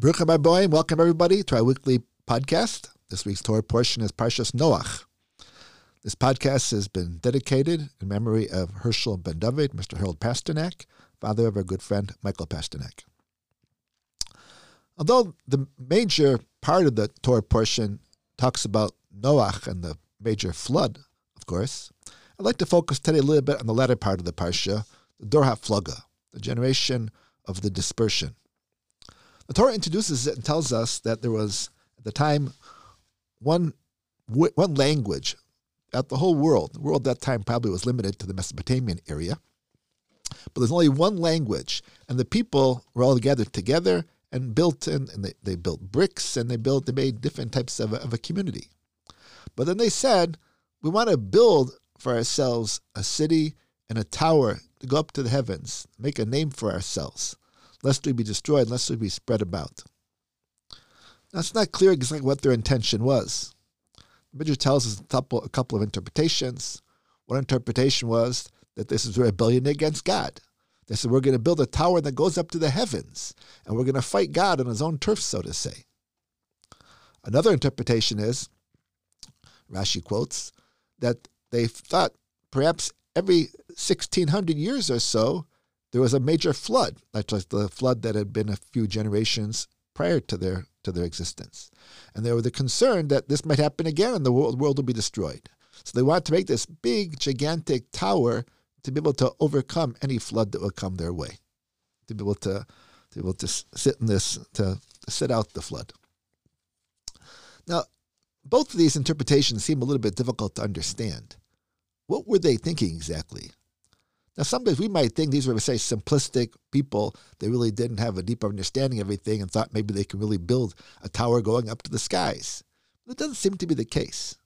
Baruch Boy, welcome everybody to our weekly podcast. This week's Torah portion is Parshas Noach. This podcast has been dedicated in memory of Hershel Ben Dovid, Mr. Harold Pasternak, father of our good friend Michael Pasternak. Although the major part of the Torah portion talks about Noach and the major flood, of course, I'd like to focus today a little bit on the latter part of the Parsha, the Dor HaFlaga, the generation of the dispersion. The Torah introduces it and tells us that there was, at the time, one, one language at the whole world. The world at that time probably was limited to the Mesopotamian area. But there's only one language, and the people were all gathered together and built in, and they, they built bricks and they built, they made different types of a, of a community. But then they said, we want to build for ourselves a city and a tower to go up to the heavens, make a name for ourselves lest we be destroyed, lest we be spread about. Now, it's not clear exactly what their intention was. The Midrash tells us a couple, of interpretations. One interpretation was that this is rebellion against God. They said, we're going to build a tower that goes up to the heavens, and we're going to fight God on his own turf, so to say. Another interpretation is, Rashi quotes, that they thought perhaps every 1600 years or so, there was a major flood, like the flood that had been a few generations prior to their to their existence. And they were the concern that this might happen again and the world, world will be destroyed. So they wanted to make this big, gigantic tower to be able to overcome any flood that would come their way, to be able to, to be able to sit in this, to, to sit out the flood. Now, both of these interpretations seem a little bit difficult to understand. What were they thinking exactly? Now, sometimes we might think these were, say, simplistic people. They really didn't have a deeper understanding of everything and thought maybe they could really build a tower going up to the skies. But That doesn't seem to be the case.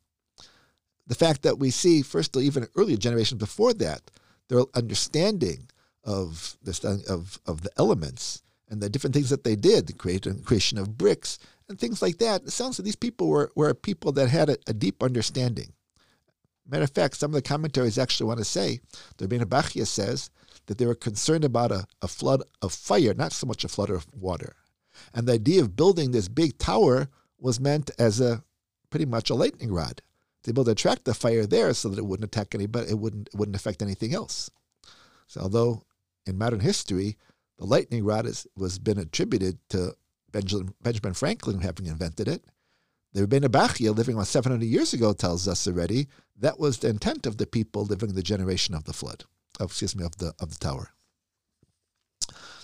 The fact that we see, first, even earlier generations before that, their understanding of the, of, of the elements and the different things that they did, the creation of bricks and things like that, it sounds like these people were, were people that had a, a deep understanding. Matter of fact, some of the commentaries actually want to say, the Rebbeinu Bachya says that they were concerned about a, a flood of fire, not so much a flood of water. And the idea of building this big tower was meant as a pretty much a lightning rod to be able to attract the fire there so that it wouldn't attack anybody, it wouldn't it wouldn't affect anything else. So although in modern history the lightning rod is, was been attributed to Benjamin, Benjamin Franklin having invented it, the Rebbeinu Bachya, living about 700 years ago, tells us already that was the intent of the people living in the generation of the flood, of, excuse me, of the of the tower.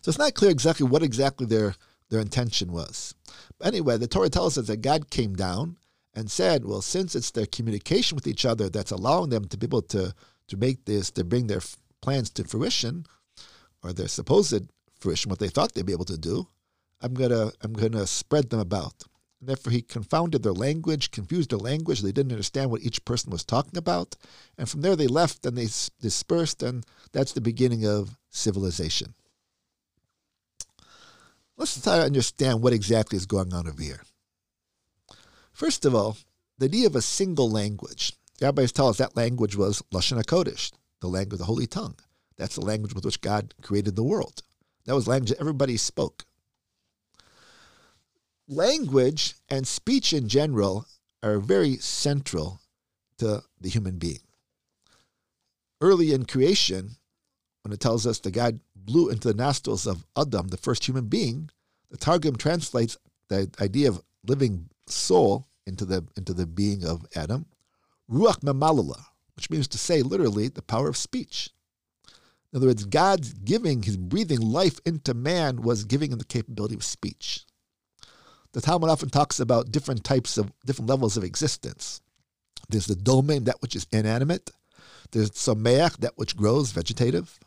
So it's not clear exactly what exactly their their intention was. But anyway, the Torah tells us that God came down and said, well, since it's their communication with each other that's allowing them to be able to to make this, to bring their plans to fruition, or their supposed fruition, what they thought they'd be able to do, I'm gonna I'm gonna spread them about. And therefore, he confounded their language, confused their language. They didn't understand what each person was talking about. And from there, they left and they dispersed, and that's the beginning of civilization. Let's try to understand what exactly is going on over here. First of all, the idea of a single language. The rabbis tell us that language was Lashon HaKodesh, the language of the Holy Tongue. That's the language with which God created the world. That was language that everybody spoke language and speech in general are very central to the human being. Early in creation, when it tells us that God blew into the nostrils of Adam, the first human being, the Targum translates the idea of living soul into the into the being of Adam, ruach memalela, which means to say literally the power of speech. In other words, God's giving, his breathing life into man was giving him the capability of speech the Talmud often talks about different types of different levels of existence. There's the domem, that which is inanimate. There's tzomeach, that which grows, vegetative.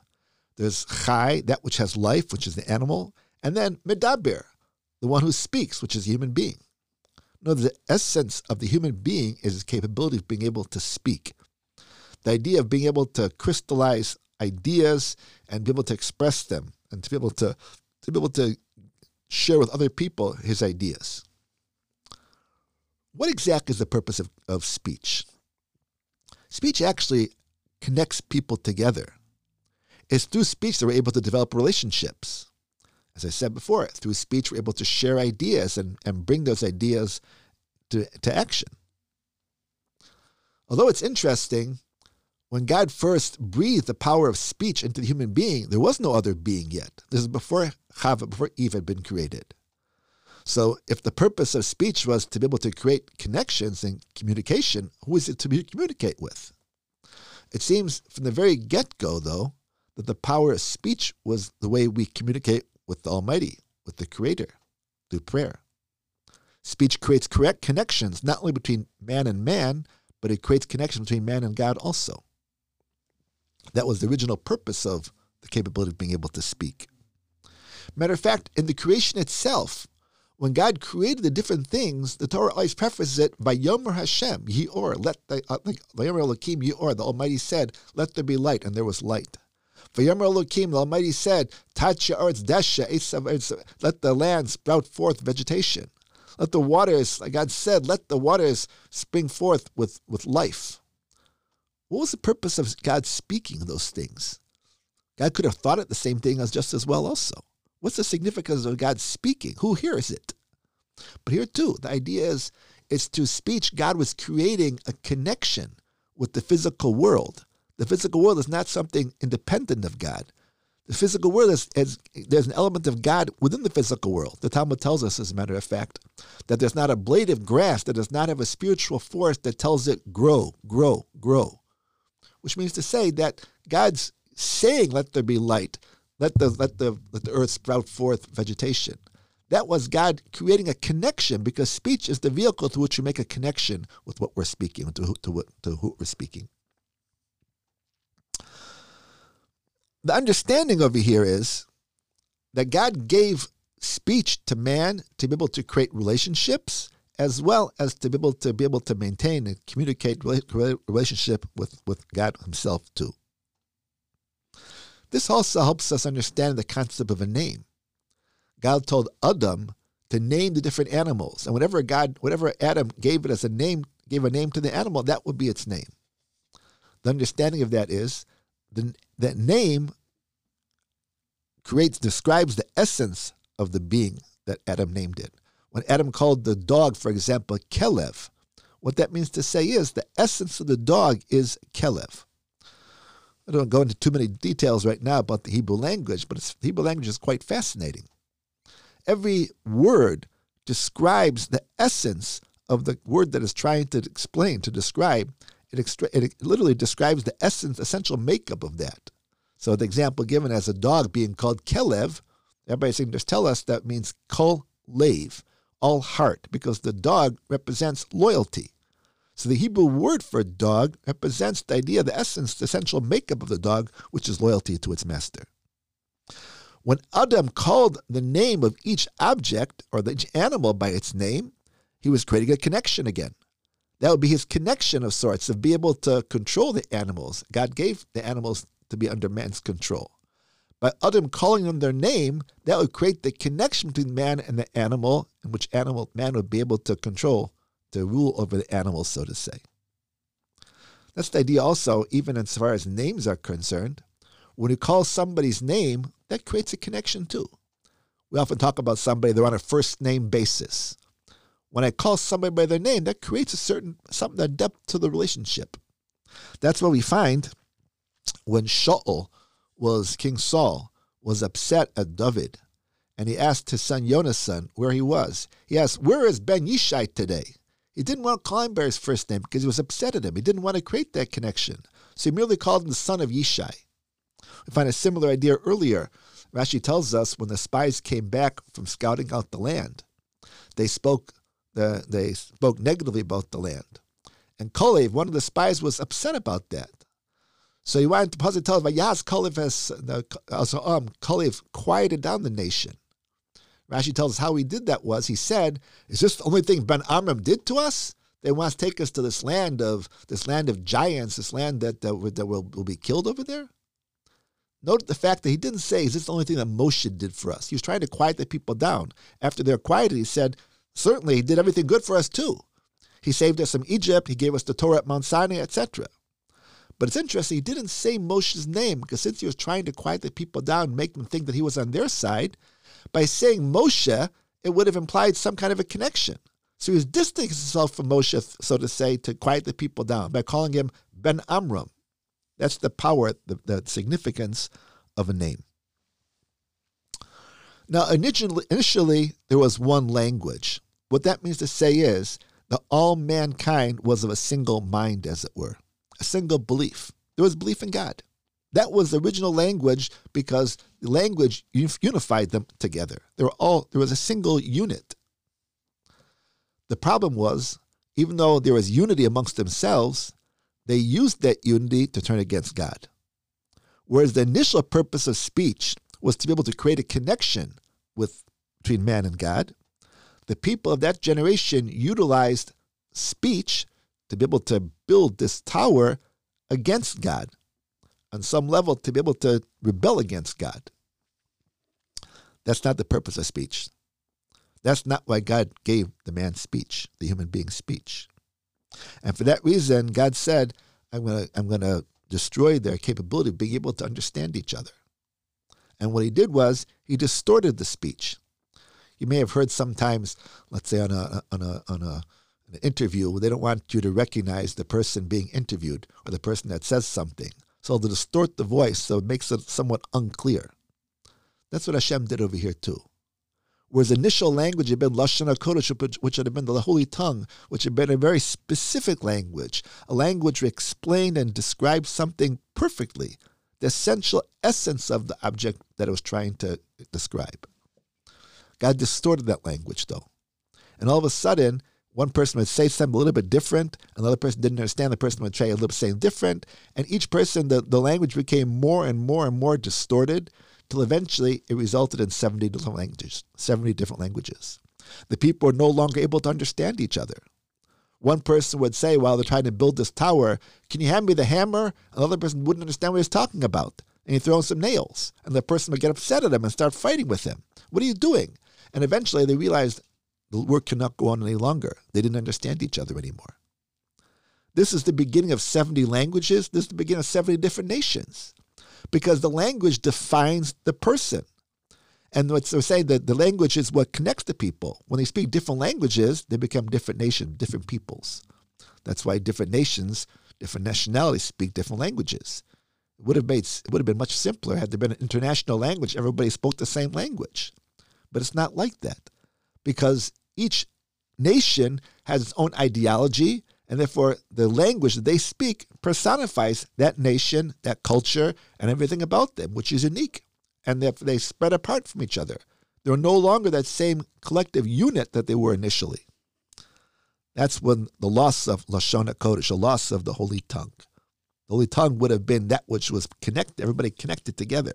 There's chai, that which has life, which is the animal. And then medaber, the one who speaks, which is a human being. No, the essence of the human being is his capability of being able to speak. The idea of being able to crystallize ideas and be able to express them and to be able to, to be able to share with other people his ideas. What exactly is the purpose of, of speech? Speech actually connects people together. It's through speech that we're able to develop relationships. As I said before, through speech, we're able to share ideas and, and bring those ideas to, to action. Although it's interesting, when God first breathed the power of speech into the human being, there was no other being yet. This is before Chava, before Eve had been created. So, if the purpose of speech was to be able to create connections and communication, who is it to communicate with? It seems from the very get go, though, that the power of speech was the way we communicate with the Almighty, with the Creator, through prayer. Speech creates correct connections not only between man and man, but it creates connections between man and God also. That was the original purpose of the capability of being able to speak. Matter of fact, in the creation itself, when God created the different things, the Torah always prefaces it by Yomer Hashem, Yehi Or, let the, uh, like, Elohim, the Almighty said, let there be light, and there was light. For Yomer Elohim, the Almighty said, Desha, let the land sprout forth vegetation. Let the waters, like God said, let the waters spring forth with, with life. What was the purpose of God speaking those things? God could have thought it the same thing as just as well also. What's the significance of God speaking? Who hears it? But here too, the idea is it's through speech God was creating a connection with the physical world. The physical world is not something independent of God. The physical world is, is, there's an element of God within the physical world. The Talmud tells us, as a matter of fact, that there's not a blade of grass that does not have a spiritual force that tells it grow, grow, grow. Which means to say that God's saying, "Let there be light," let the let the let the earth sprout forth vegetation. That was God creating a connection because speech is the vehicle through which we make a connection with what we're speaking, to who, to, to who we're speaking. the understanding over here is that God gave speech to man to be able to create relationships as well as to be able to be able to maintain and communicate relationship with, with God himself too. This also helps us understand the concept of a name. God told Adam to name the different animals, and whatever God, whatever Adam gave it as a name, gave a name to the animal, that would be its name. The understanding of that is the, that name creates describes the essence of the being that Adam named it. When Adam called the dog, for example, Kelev, what that means to say is the essence of the dog is Kelev. I don't go into too many details right now about the Hebrew language, but the Hebrew language is quite fascinating. Every word describes the essence of the word that is trying to explain, to describe. It, extra- it literally describes the essence, essential makeup of that. So the example given as a dog being called Kelev, everybody seems to tell us that means kol lave, all heart, because the dog represents loyalty. So the Hebrew word for dog represents the idea, the essence, the essential makeup of the dog, which is loyalty to its master. When Adam called the name of each object or each animal by its name, he was creating a connection again. That would be his connection of sorts, of be able to control the animals. God gave the animals to be under man's control. By Adam calling them their name, that would create the connection between man and the animal, in which animal man would be able to control, to rule over the animals, so to say. That's the idea also, even as far as names are concerned. When you call somebody's name, that creates a connection too. We often talk about somebody, they're on a first name basis. When I call somebody by their name, that creates a certain something, a depth to the relationship. That's what we find when Shaul was King Saul was upset at David, and he asked his son Yonasan where he was. He asked, "Where is Ben Yishai today?" He didn't want him by his first name because he was upset at him. He didn't want to create that connection, so he merely called him the son of Yishai. We find a similar idea earlier. Rashi tells us when the spies came back from scouting out the land, they spoke the, they spoke negatively about the land. And Kalev, one of the spies, was upset about that. So he wanted to positively tell us, Yas Kalev has, also, um, Kalev quieted down the nation. Rashi tells us how he did that was he said, Is this the only thing Ben Amram did to us? They want to take us to this land of this land of giants, this land that, that, that will, will be killed over there. Note the fact that he didn't say, Is this the only thing that Moshe did for us? He was trying to quiet the people down. After they're quieted, he said, Certainly, he did everything good for us too. He saved us from Egypt, he gave us the Torah at Mount Sinai, etc. But it's interesting, he didn't say Moshe's name because since he was trying to quiet the people down, make them think that he was on their side, by saying Moshe, it would have implied some kind of a connection. So he was distancing himself from Moshe, so to say, to quiet the people down by calling him Ben Amram. That's the power, the, the significance of a name. Now, initially, initially, there was one language. What that means to say is that all mankind was of a single mind, as it were, a single belief. There was belief in God. That was the original language because language unified them together. They were all there was a single unit. The problem was, even though there was unity amongst themselves, they used that unity to turn against God. Whereas the initial purpose of speech was to be able to create a connection with between man and God, the people of that generation utilized speech to be able to build this tower against God on some level to be able to rebel against God. That's not the purpose of speech. That's not why God gave the man speech, the human being speech. And for that reason, God said, I'm going to I'm going to destroy their capability of being able to understand each other. And what he did was he distorted the speech. You may have heard sometimes, let's say on a on a on a an interview, they don't want you to recognize the person being interviewed or the person that says something. So to distort the voice so it makes it somewhat unclear. That's what Hashem did over here too. Whereas initial language had been Lashon HaKodesh, which had been the holy tongue, which had been a very specific language, a language which explained and described something perfectly, the essential essence of the object that it was trying to describe. God distorted that language though. And all of a sudden, one person would say something a little bit different, another person didn't understand, the person would say a little bit saying different, and each person, the, the language became more and more and more distorted till eventually it resulted in 70 different languages, 70 different languages. The people were no longer able to understand each other. One person would say while they're trying to build this tower, Can you hand me the hammer? Another person wouldn't understand what he's talking about. And he throw in some nails. And the person would get upset at him and start fighting with him. What are you doing? And eventually they realized the work cannot go on any longer. They didn't understand each other anymore. This is the beginning of 70 languages. This is the beginning of 70 different nations because the language defines the person. And what they're saying that the language is what connects the people. When they speak different languages, they become different nations, different peoples. That's why different nations, different nationalities speak different languages. It would have made it would have been much simpler had there been an international language. Everybody spoke the same language. But it's not like that. Because each nation has its own ideology, and therefore the language that they speak personifies that nation, that culture, and everything about them, which is unique. And therefore they spread apart from each other. They're no longer that same collective unit that they were initially. That's when the loss of Lashon HaKodesh, the loss of the holy tongue. The holy tongue would have been that which was connected, everybody connected together.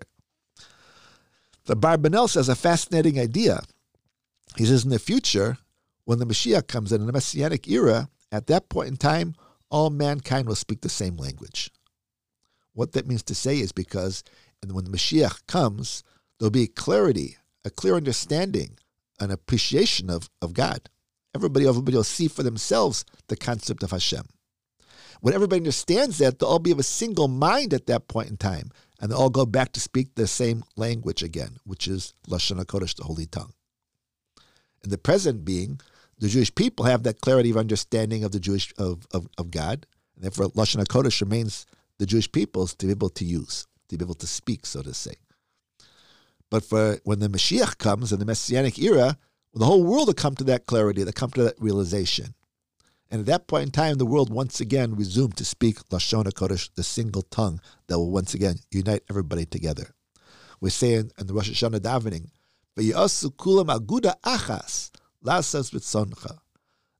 The Abarbanel says a fascinating idea. He says in the future, when the Mashiach comes in, in the Messianic era, at that point in time, all mankind will speak the same language. What that means to say is because and when the Mashiach comes, there'll be clarity, a clear understanding, an appreciation of, of God. Everybody, everybody will see for themselves the concept of Hashem. When everybody understands that, they'll all be of a single mind at that point in time, and they'll all go back to speak the same language again, which is Lashon HaKodesh, the Holy Tongue. The present being, the Jewish people have that clarity of understanding of the Jewish of, of, of God, and therefore Lashon HaKodesh remains the Jewish people's to be able to use, to be able to speak, so to say. But for when the Mashiach comes in the Messianic era, the whole world will come to that clarity, they come to that realization. And at that point in time, the world once again resumed to speak Lashon HaKodesh, the single tongue that will once again unite everybody together. We say in the Rosh Hashanah davening,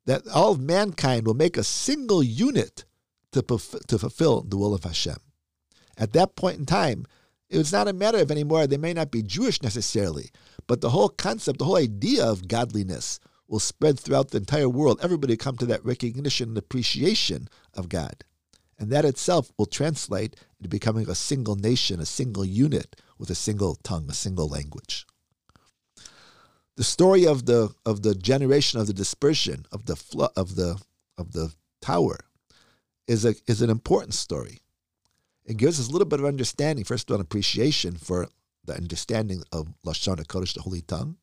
That all of mankind will make a single unit to, to fulfill the will of Hashem. At that point in time, it was not a matter of anymore, they may not be Jewish necessarily, but the whole concept, the whole idea of godliness will spread throughout the entire world. Everybody come to that recognition and appreciation of God. And that itself will translate into becoming a single nation, a single unit with a single tongue, a single language. The story of the of the generation of the dispersion of the of the of the tower is a is an important story. It gives us a little bit of understanding, first of all, appreciation for the understanding of Lashon HaKodesh, the Holy Tongue,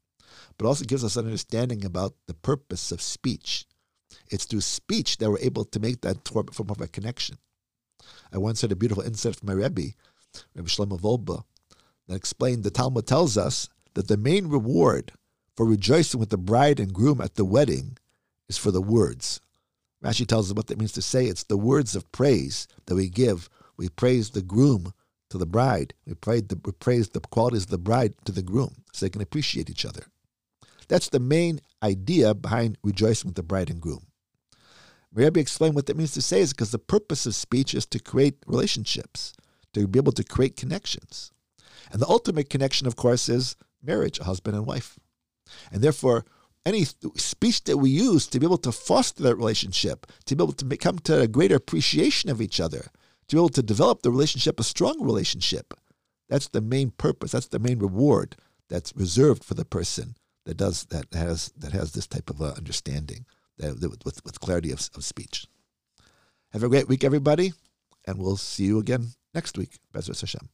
but also gives us an understanding about the purpose of speech. It's through speech that we're able to make that form of a connection. I once heard a beautiful insight from my Rebbe, Rebbe Shlomo Wolbe, that explained the Talmud tells us that the main reward for rejoicing with the bride and groom at the wedding is for the words. Rashi tells us what that means to say. It's the words of praise that we give. We praise the groom to the bride. We praise the, we praise the qualities of the bride to the groom so they can appreciate each other. That's the main idea behind rejoicing with the bride and groom. Rabbi explained what that means to say is because the purpose of speech is to create relationships, to be able to create connections. And the ultimate connection, of course, is marriage, a husband and wife. And therefore, any speech that we use to be able to foster that relationship, to be able to come to a greater appreciation of each other, to be able to develop the relationship, a strong relationship, that's the main purpose. That's the main reward that's reserved for the person that does that has that has this type of uh, understanding that, with with clarity of, of speech. Have a great week, everybody, and we'll see you again next week. Bezras Hashem.